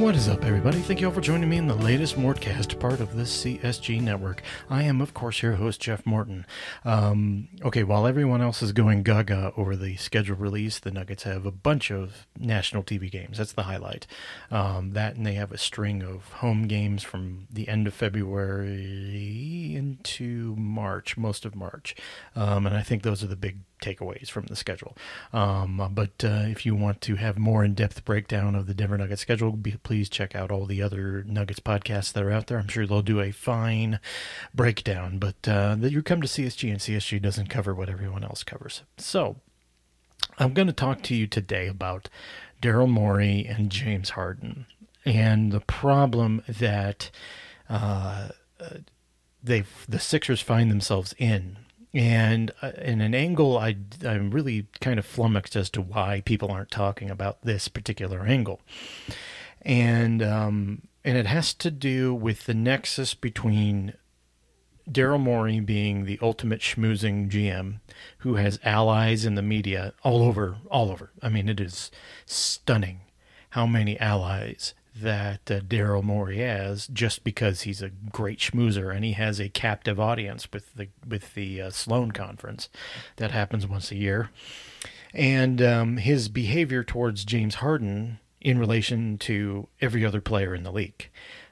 What is up, everybody? Thank you all for joining me in the latest Mortcast, part of this CSG network. I am, of course, your host, Jeff Morton. Um, okay, while everyone else is going gaga over the scheduled release, the Nuggets have a bunch of national TV games. That's the highlight. Um, that, and they have a string of home games from the end of February into March, most of March. Um, and I think those are the big takeaways from the schedule. Um, but uh, if you want to have more in depth breakdown of the Denver Nuggets schedule, be, please check out all the other Nuggets podcasts that are out there. I'm sure they'll do a fine breakdown. But uh, you come to CSG, and CSG doesn't cover what everyone else covers. So I'm going to talk to you today about Daryl Morey and James Harden and the problem that. Uh, they the Sixers find themselves in and uh, in an angle I, i'm really kind of flummoxed as to why people aren't talking about this particular angle. And um, and it has to do with the nexus between Daryl Morey being the ultimate schmoozing GM who has allies in the media all over all over. I mean it is stunning how many allies that uh, Daryl Morey has just because he's a great schmoozer and he has a captive audience with the with the uh, Sloan conference that happens once a year, and um, his behavior towards James Harden in relation to every other player in the league,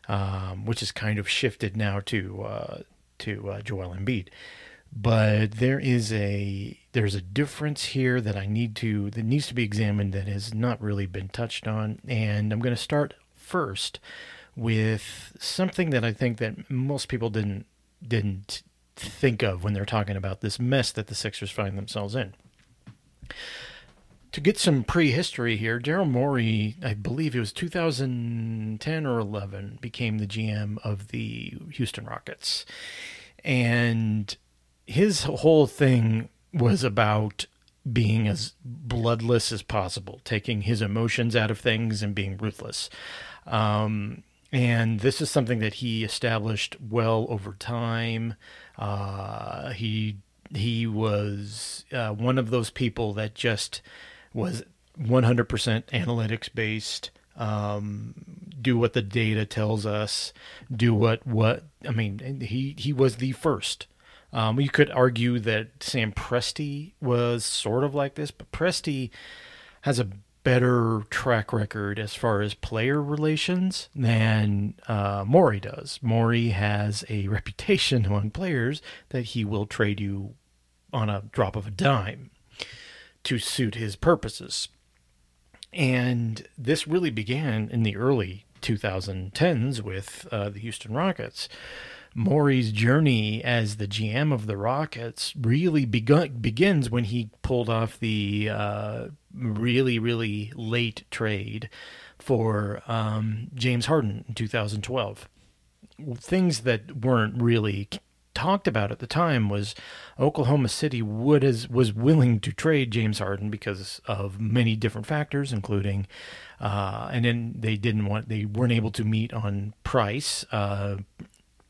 um, which has kind of shifted now to uh, to uh, Joel Embiid. But there is a there's a difference here that I need to that needs to be examined that has not really been touched on, and I'm going to start first with something that I think that most people didn't didn't think of when they're talking about this mess that the Sixers find themselves in. To get some prehistory here, Daryl Morey, I believe it was 2010 or 11, became the GM of the Houston Rockets. And his whole thing was about being as bloodless as possible, taking his emotions out of things and being ruthless. Um, and this is something that he established well over time. Uh, he he was uh, one of those people that just was 100% analytics based. Um, do what the data tells us. Do what what I mean. He he was the first. Um, you could argue that Sam Presti was sort of like this, but Presti has a better track record as far as player relations than uh, Morey does. Morey has a reputation among players that he will trade you on a drop of a dime to suit his purposes. And this really began in the early 2010s with uh, the Houston Rockets. Morey's journey as the GM of the Rockets really begun, begins when he pulled off the uh, really, really late trade for um, James Harden in 2012. Things that weren't really talked about at the time was Oklahoma City would as was willing to trade James Harden because of many different factors, including, uh, and then they didn't want they weren't able to meet on price. Uh,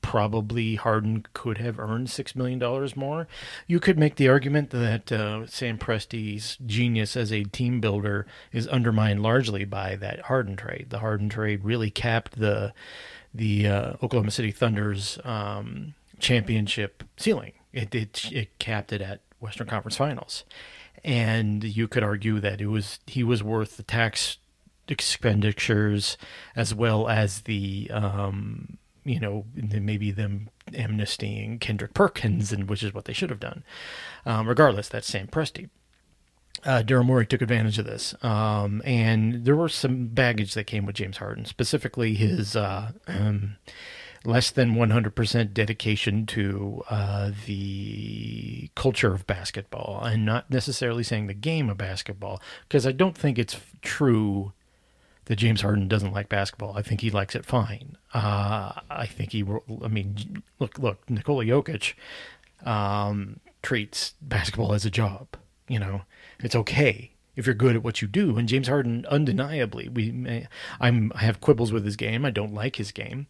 probably Harden could have earned six million dollars more. You could make the argument that uh, Sam Presti's genius as a team builder is undermined largely by that Harden trade. The Harden trade really capped the the uh, Oklahoma City Thunder's um, championship ceiling. It, it it capped it at Western Conference Finals, and you could argue that it was he was worth the tax expenditures as well as the um, you know, maybe them amnestying Kendrick Perkins, and which is what they should have done. Um, regardless, that's Sam Presti. Uh, Daryl Morey took advantage of this, um, and there were some baggage that came with James Harden, specifically his uh, um, less than 100% dedication to uh, the culture of basketball, and not necessarily saying the game of basketball, because I don't think it's true that James Harden doesn't like basketball. I think he likes it fine. Uh, I think he, I mean, look, look, Nikola Jokic um, treats basketball as a job. You know, it's okay if you're good at what you do. And James Harden, undeniably, we, may, I'm, I have quibbles with his game. I don't like his game,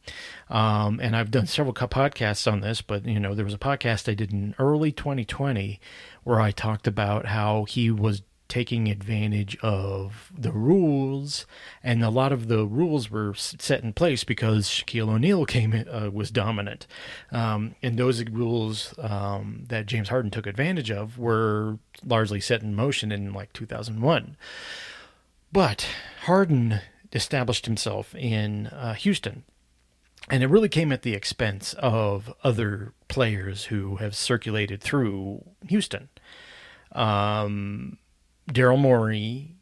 um, and I've done several podcasts on this. But you know, there was a podcast I did in early 2020 where I talked about how he was taking advantage of the rules, and a lot of the rules were set in place because Shaquille O'Neal came uh, was dominant, um, and those rules um, that James Harden took advantage of were largely set in motion in like 2001. But Harden established himself in uh, Houston. And it really came at the expense of other players who have circulated through Houston. Um, Daryl Morey,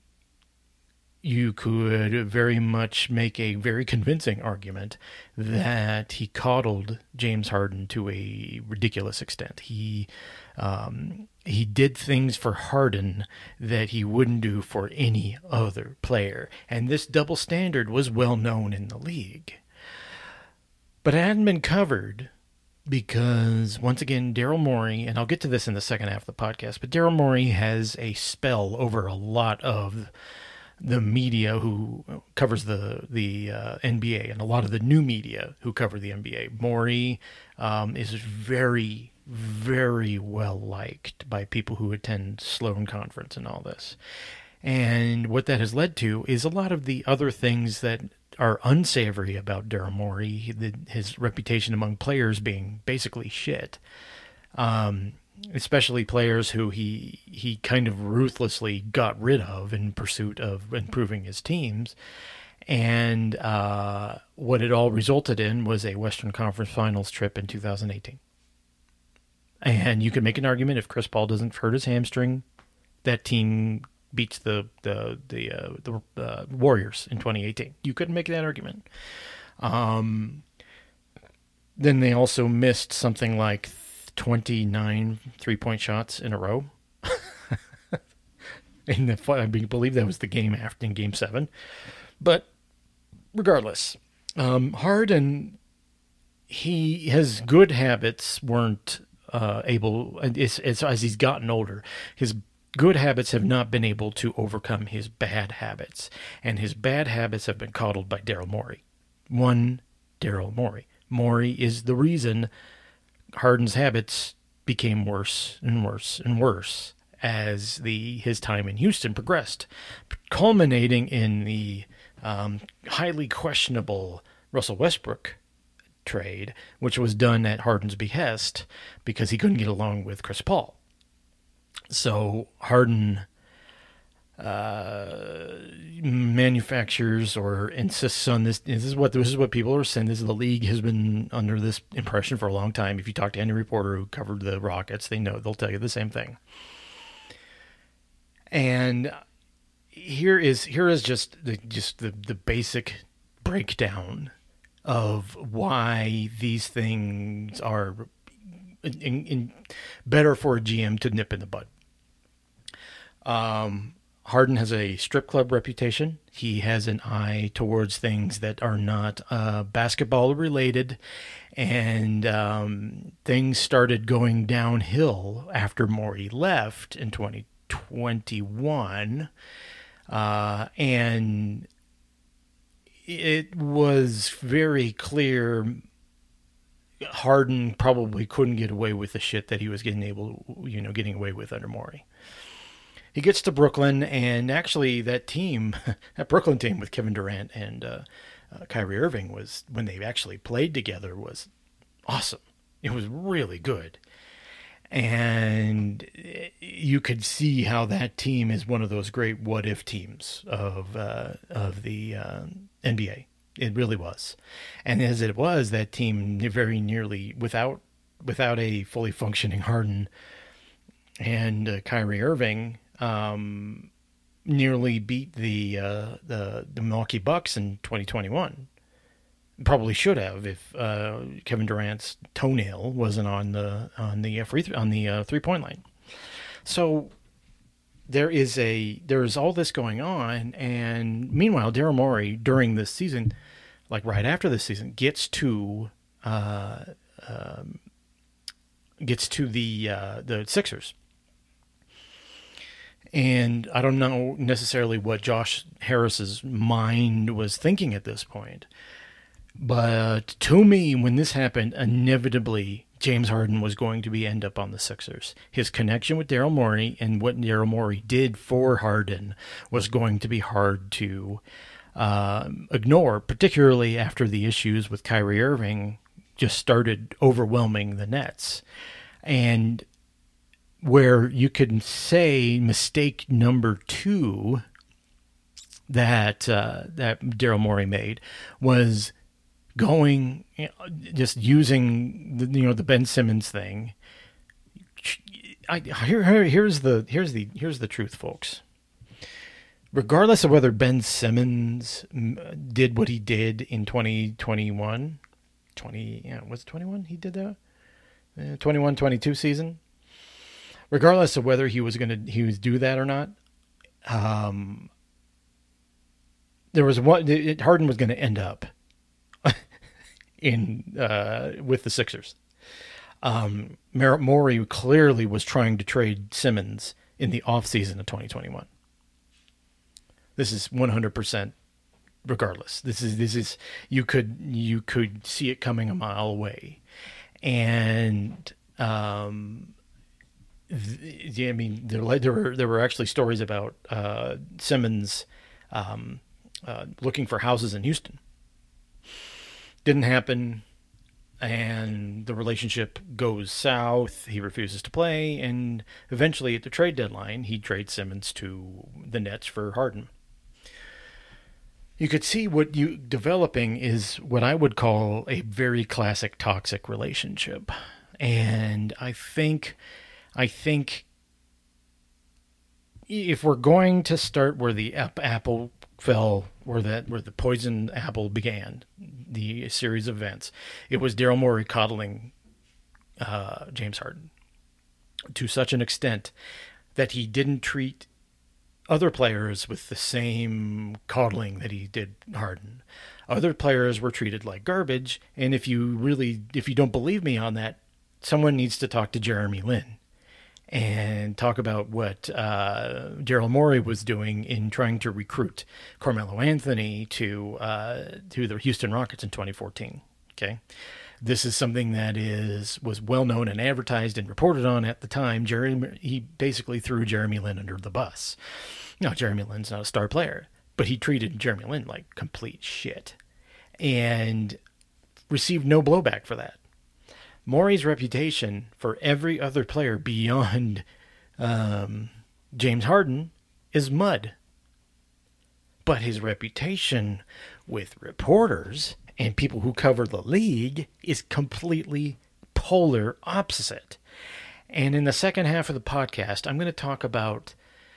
you could very much make a very convincing argument that he coddled James Harden to a ridiculous extent. He um, he did things for Harden that he wouldn't do for any other player, and this double standard was well known in the league. But it hadn't been covered because once again, Daryl Morey, and I'll get to this in the second half of the podcast, but Daryl Morey has a spell over a lot of the media who covers the the uh, NBA and a lot of the new media who cover the NBA. Morey um, is very very well liked by people who attend Sloan Conference and all this. And what that has led to is a lot of the other things that are unsavory about Daryl Morey, his reputation among players being basically shit. Um, especially players who he he kind of ruthlessly got rid of in pursuit of improving his teams. And uh, what it all resulted in was a Western Conference Finals trip in 2018. And you could make an argument if Chris Paul doesn't hurt his hamstring, that team beats the the the uh, the uh, Warriors in 2018. You couldn't make that argument. Um, then they also missed something like 29 three point shots in a row. in the I believe that was the game after in Game Seven, but regardless, um, Harden he his good habits weren't uh, able as, it's, as he's gotten older his good habits have not been able to overcome his bad habits, and his bad habits have been coddled by Daryl Morey. One, Daryl Morey. Morey is the reason Harden's habits became worse and worse and worse as the his time in Houston progressed, culminating in the um, highly questionable Russell Westbrook trade, which was done at Harden's behest because he couldn't get along with Chris Paul. So Harden uh, manufactures or insists on this. This is what this is what people are saying. This is the league has been under this impression for a long time. If you talk to any reporter who covered the Rockets, they know they'll tell you the same thing. And here is here is just the just the, the basic breakdown of why these things are in, in better for a GM to nip in the bud. Um, Harden has a strip club reputation. He has an eye towards things that are not uh, basketball related, and um, things started going downhill after Morey left in 2021, uh, and it was very clear Harden probably couldn't get away with the shit that he was getting able, you know, getting away with under Morey. He gets to Brooklyn, and actually, that team, that Brooklyn team with Kevin Durant and uh, uh, Kyrie Irving was when they actually played together was awesome. It was really good, and you could see how that team is one of those great what if teams of uh, of the uh, NBA. It really was, and as it was, that team very nearly without without a fully functioning Harden and uh, Kyrie Irving, um, nearly beat the uh, the the Milwaukee Bucks in 2021. Probably should have if uh, Kevin Durant's toenail wasn't on the on the uh, free th- on the uh, three point line. So there is a there is all this going on, and meanwhile, Daryl Morey during this season like right after the season, gets to uh, um, gets to the uh, the Sixers. And I don't know necessarily what Josh Harris's mind was thinking at this point. But to me, when this happened, inevitably James Harden was going to be end up on the Sixers. His connection with Daryl Morey and what Daryl Morey did for Harden was going to be hard to uh, ignore, particularly after the issues with Kyrie Irving just started overwhelming the Nets. And where you can say mistake number two that uh, that Daryl Morey made was going you know, just using the, you know the Ben Simmons thing. I, here, here, here's the here's the here's the truth, folks. Regardless of whether Ben Simmons did what he did in 2021, 20 yeah, was it 21 he did that? Uh, 21 22 season. Regardless of whether he was going to he was do that or not, um there was one Harden was going to end up in uh, with the Sixers. Um, Merritt Morey clearly was trying to trade Simmons in the offseason of 2021. This is 100% regardless. This is this is you could you could see it coming a mile away. And um th- I mean there there were there were actually stories about uh Simmons um uh, looking for houses in Houston didn't happen, and the relationship goes south. He refuses to play, and eventually at the trade deadline, he trades Simmons to the Nets for Harden. You could see what you developing is what I would call a very classic toxic relationship. And I think I think if we're going to start where the apple fell where that where the poison apple began, the series of events. It was Daryl Morey coddling uh, James Harden to such an extent that he didn't treat other players with the same coddling that he did Harden. Other players were treated like garbage, and if you really if you don't believe me on that, someone needs to talk to Jeremy Lin and talk about what uh, Daryl Morey was doing in trying to recruit Carmelo Anthony to uh, to the Houston Rockets in 2014. Okay, this is something that is was well known and advertised and reported on at the time. Jeremy he basically threw Jeremy Lin under the bus. Now Jeremy Lin's not a star player, but he treated Jeremy Lin like complete shit, and received no blowback for that. Morey's reputation for every other player beyond um, James Harden is mud. But his reputation with reporters and people who cover the league is completely polar opposite. And in the second half of the podcast, I'm going to talk about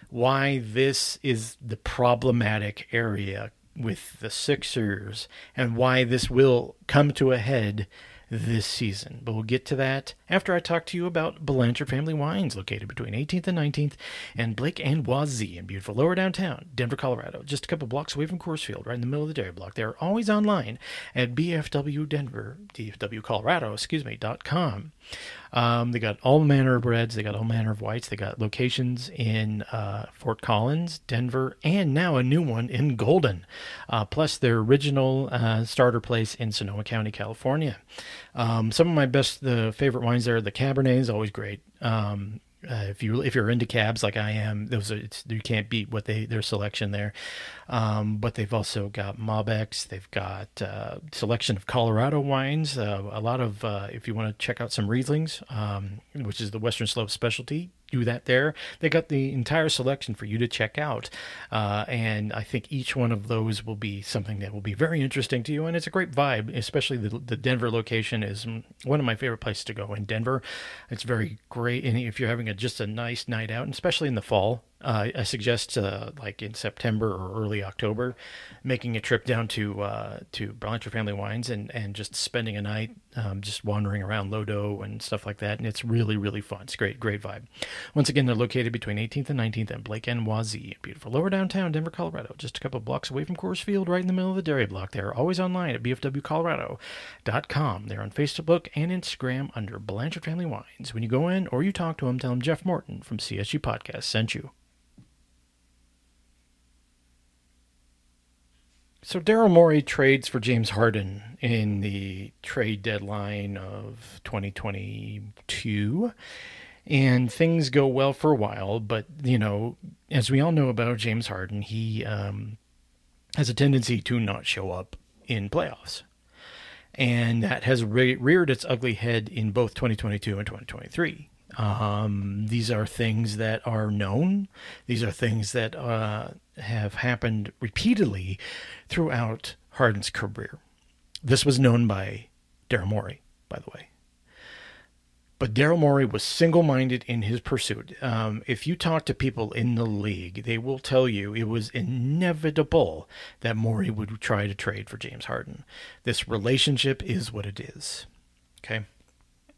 why this is the problematic area with the Sixers and why this will come to a head this season. But we'll get to that after I talk to you about Blanchard Family Wines, located between 18th and 19th, and Blake and Wazee in beautiful lower downtown, Denver, Colorado, just a couple blocks away from Coors Field, right in the middle of the dairy block. They are always online at BFW excuse me, dot com. Um, they got all manner of reds. They got all manner of whites. They got locations in uh, Fort Collins, Denver, and now a new one in Golden. Uh, plus their original uh, starter place in Sonoma County, California. Um, some of my best, the favorite wines there, are the Cabernet is always great. Um, uh, if you if you're into cabs like I am, those are, you can't beat what they their selection there. Um, but they've also got Malbecs. They've got uh, selection of Colorado wines. Uh, a lot of uh, if you want to check out some Rieslings, um, which is the Western Slope specialty, do that there. They got the entire selection for you to check out, uh, and I think each one of those will be something that will be very interesting to you. And it's a great vibe, especially the the Denver location is one of my favorite places to go in Denver. It's very great, and if you're having a just a nice night out, and especially in the fall, uh, I suggest uh, like in September or early October, making a trip down to uh, to Blanchard Family Wines and, and just spending a night um, just wandering around Lodo and stuff like that. And it's really really fun. It's great great vibe. Once again, they're located between 18th and 19th and Blake and Wazee, beautiful lower downtown Denver, Colorado, just a couple blocks away from Coors Field, right in the middle of the dairy block. They're always online at bfwcolorado.com. They're on Facebook and Instagram under Blanchard Family Wines. When you go in or you talk to them, tell them Jeff Morton from CSG Podcast sent you. So Daryl Morey trades for James Harden in the trade deadline of 2022. And things go well for a while, but you know, as we all know about James Harden, he um, has a tendency to not show up in playoffs. And that has re- reared its ugly head in both 2022 and 2023. Um, these are things that are known. These are things that uh, have happened repeatedly throughout Harden's career. This was known by Daryl Morey, by the way. But Daryl Morey was single minded in his pursuit. Um, if you talk to people in the league, they will tell you it was inevitable that Morey would try to trade for James Harden. This relationship is what it is. Okay.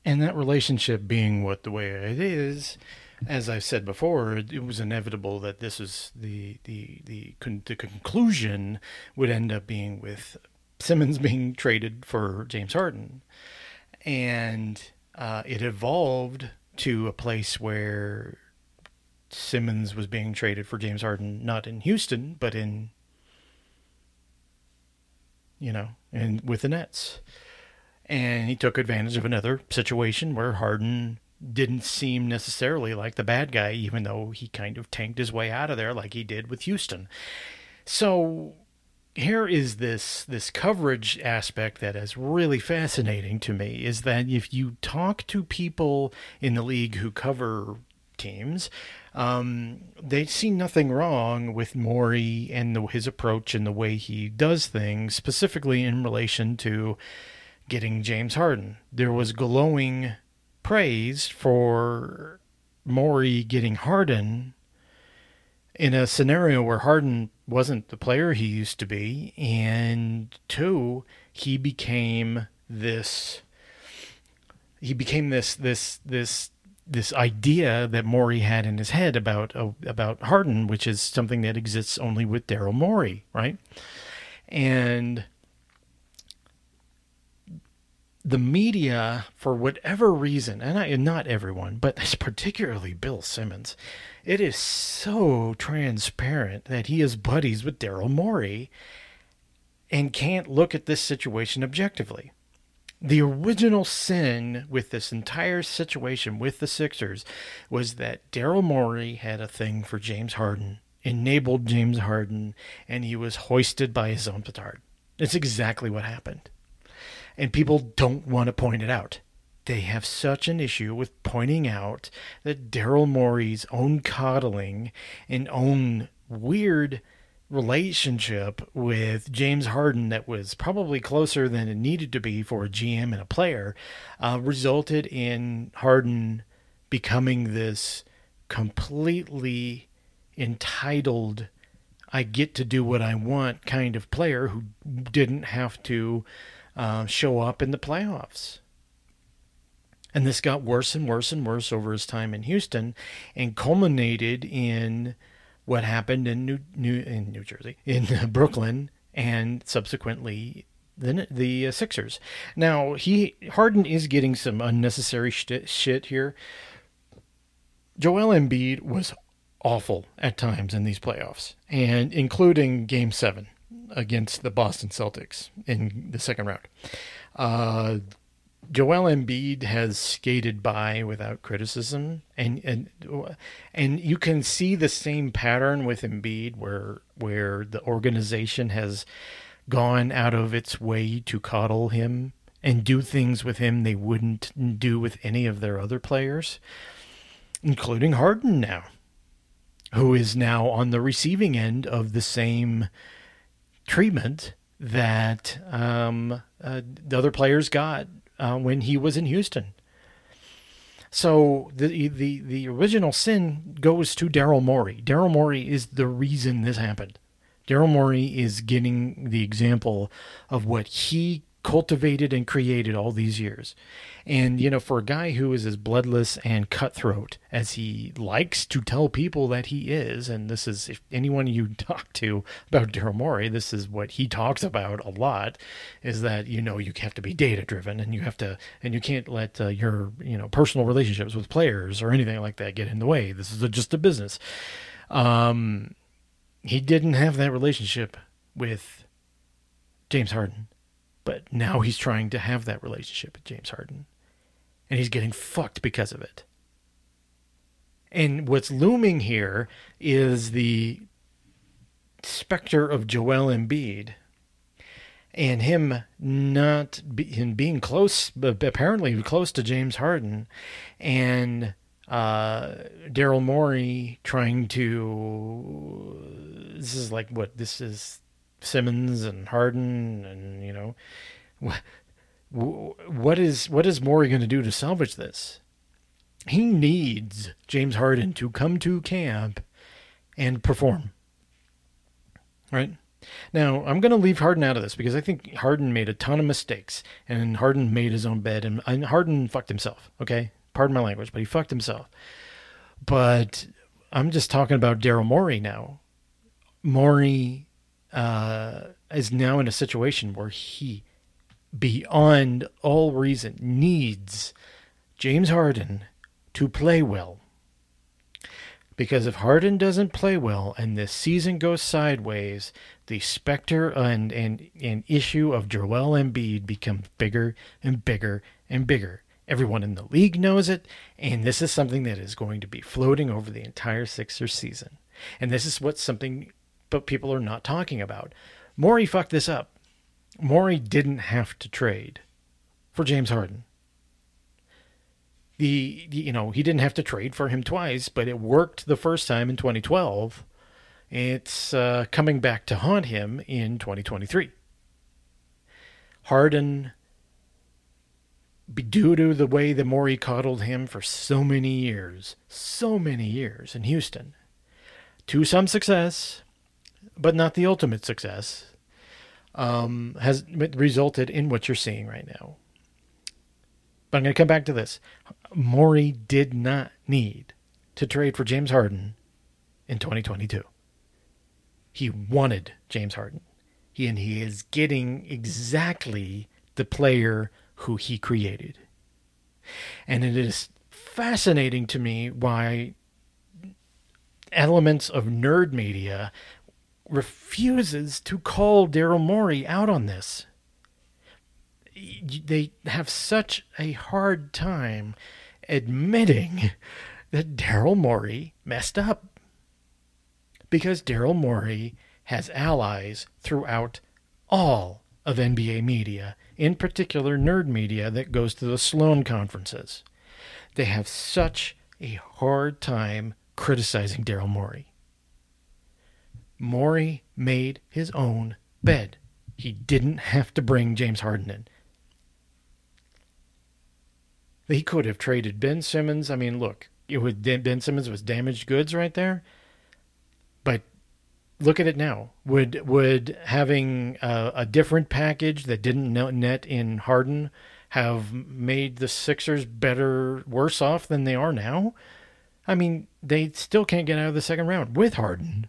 And that relationship being what the way it is, as I've said before, it was inevitable that this is the the the, the conclusion would end up being with Simmons being traded for James Harden, and uh, it evolved to a place where Simmons was being traded for James Harden, not in Houston, but in, you know, and with the Nets. And he took advantage of another situation where Harden didn't seem necessarily like the bad guy, even though he kind of tanked his way out of there like he did with Houston. So here is this this coverage aspect that is really fascinating to me is that if you talk to people in the league who cover teams, um, they see nothing wrong with Morey and the, his approach and the way he does things, specifically in relation to getting James Harden. There was glowing praise for Morey getting Harden in a scenario where Harden wasn't the player he used to be, and two, he became this. He became this this this this idea that Morey had in his head about uh, about Harden, which is something that exists only with Daryl Morey, right? And the media, for whatever reason, and, I, not everyone, but particularly Bill Simmons, it is so transparent that he is buddies with Daryl Morey and can't look at this situation objectively. The original sin with this entire situation with the Sixers was that Daryl Morey had a thing for James Harden, enabled James Harden, and he was hoisted by his own petard. It's exactly what happened. And people don't want to point it out. They have such an issue with pointing out that Daryl Morey's own coddling and own weird relationship with James Harden that was probably closer than it needed to be for a GM and a player uh, resulted in Harden becoming this completely entitled I get to do what I want kind of player who didn't have to uh, show up in the playoffs. And this got worse and worse and worse over his time in Houston and culminated in what happened in New, New in New Jersey, in Brooklyn, and subsequently the the uh, Sixers. Now he Harden is getting some unnecessary shit, shit here. Joel Embiid was awful at times in these playoffs, and including Game Seven against the Boston Celtics in the second round. Uh, Joel Embiid has skated by without criticism, and and and you can see the same pattern with Embiid, where where the organization has gone out of its way to coddle him and do things with him they wouldn't do with any of their other players, including Harden now, who is now on the receiving end of the same treatment that um, uh, the other players got uh, when he was in Houston. So the the the original sin goes to Daryl Morey. Daryl Morey is the reason this happened. Daryl Morey is getting the example of what he cultivated and created all these years. And, you know, for a guy who is as bloodless and cutthroat as he likes to tell people that he is, and this is, if anyone you talk to about Daryl Morey, this is what he talks about a lot, is that, you know, you have to be data driven and you have to, and you can't let uh, your, you know, personal relationships with players or anything like that get in the way. This is a, just a business. Um, he didn't have that relationship with James Harden. But now he's trying to have that relationship with James Harden. And he's getting fucked because of it. And what's looming here is the specter of Joel Embiid and him not be, him being close, apparently close to James Harden, and uh, Daryl Morey trying to. This is like what this is Simmons and Harden, and you know, what what is what is Morey going to do to salvage this? He needs James Harden to come to camp and perform. Right? Now, I'm going to leave Harden out of this because I think Harden made a ton of mistakes and Harden made his own bed and, and Harden fucked himself, okay? Pardon my language, but he fucked himself. But I'm just talking about Daryl Morey now. Morey uh, is now in a situation where he, beyond all reason, needs James Harden to play well. Because if Harden doesn't play well and this season goes sideways, the specter and, and, and issue of Joel Embiid becomes bigger and bigger and bigger. Everyone in the league knows it, and this is something that is going to be floating over the entire Sixers season. And this is what something but people are not talking about. Morey fucked this up. Morey didn't have to trade for James Harden. The you know, he didn't have to trade for him twice, but it worked the first time in 2012 it's uh, coming back to haunt him in 2023. Harden, due to the way the Morey coddled him for so many years, so many years in Houston, to some success, but not the ultimate success, um, has resulted in what you're seeing right now. But I'm going to come back to this. Morey did not need to trade for James Harden in 2022. He wanted James Harden. He and he is getting exactly the player who he created. And it is fascinating to me why elements of nerd media refuses to call Daryl Morey out on this. They have such a hard time admitting that Daryl Morey messed up because Daryl Morey has allies throughout all of NBA media, in particular nerd media that goes to the Sloan conferences. They have such a hard time criticizing Daryl Morey. Morey made his own bed. He didn't have to bring James Harden in. He could have traded Ben Simmons. I mean, look, it would, Ben Simmons was damaged goods right there But look at it now. Would would having a, a different package that didn't net in Harden have made the Sixers better, worse off than they are now? I mean, they still can't get out of the second round with Harden.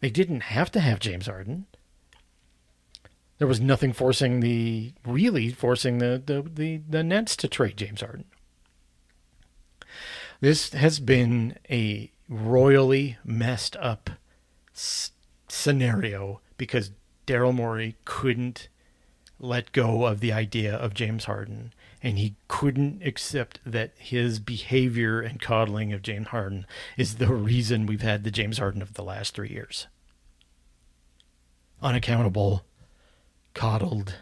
They didn't have to have James Harden. There was nothing forcing the really forcing the the the, the Nets to trade James Harden. This has been a royally messed up s- scenario because Daryl Morey couldn't let go of the idea of James Harden and he couldn't accept that his behavior and coddling of James Harden is the reason we've had the James Harden of the last 3 years. Unaccountable, coddled.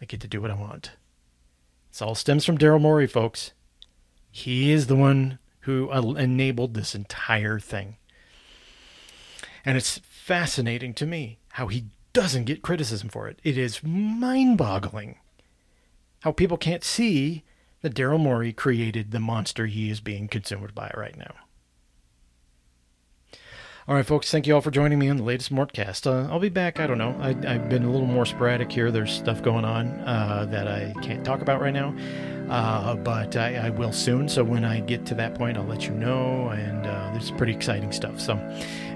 I get to do what I want. This all stems from Daryl Morey, folks. He is the one who enabled this entire thing. And it's fascinating to me how he doesn't get criticism for it. It is mind boggling how people can't see that Daryl Morey created the monster he is being consumed by right now. All right, folks, thank you all for joining me on the latest Mortcast. Uh, I'll be back. I don't know. I, have been a little more sporadic here. There's stuff going on uh, that I can't talk about right now, uh, but I, I, will soon. So when I get to that point, I'll let you know. And uh, there's pretty exciting stuff. So,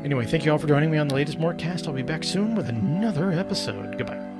anyway, thank you all for joining me on the latest Mortcast. I'll be back soon with another episode. Goodbye.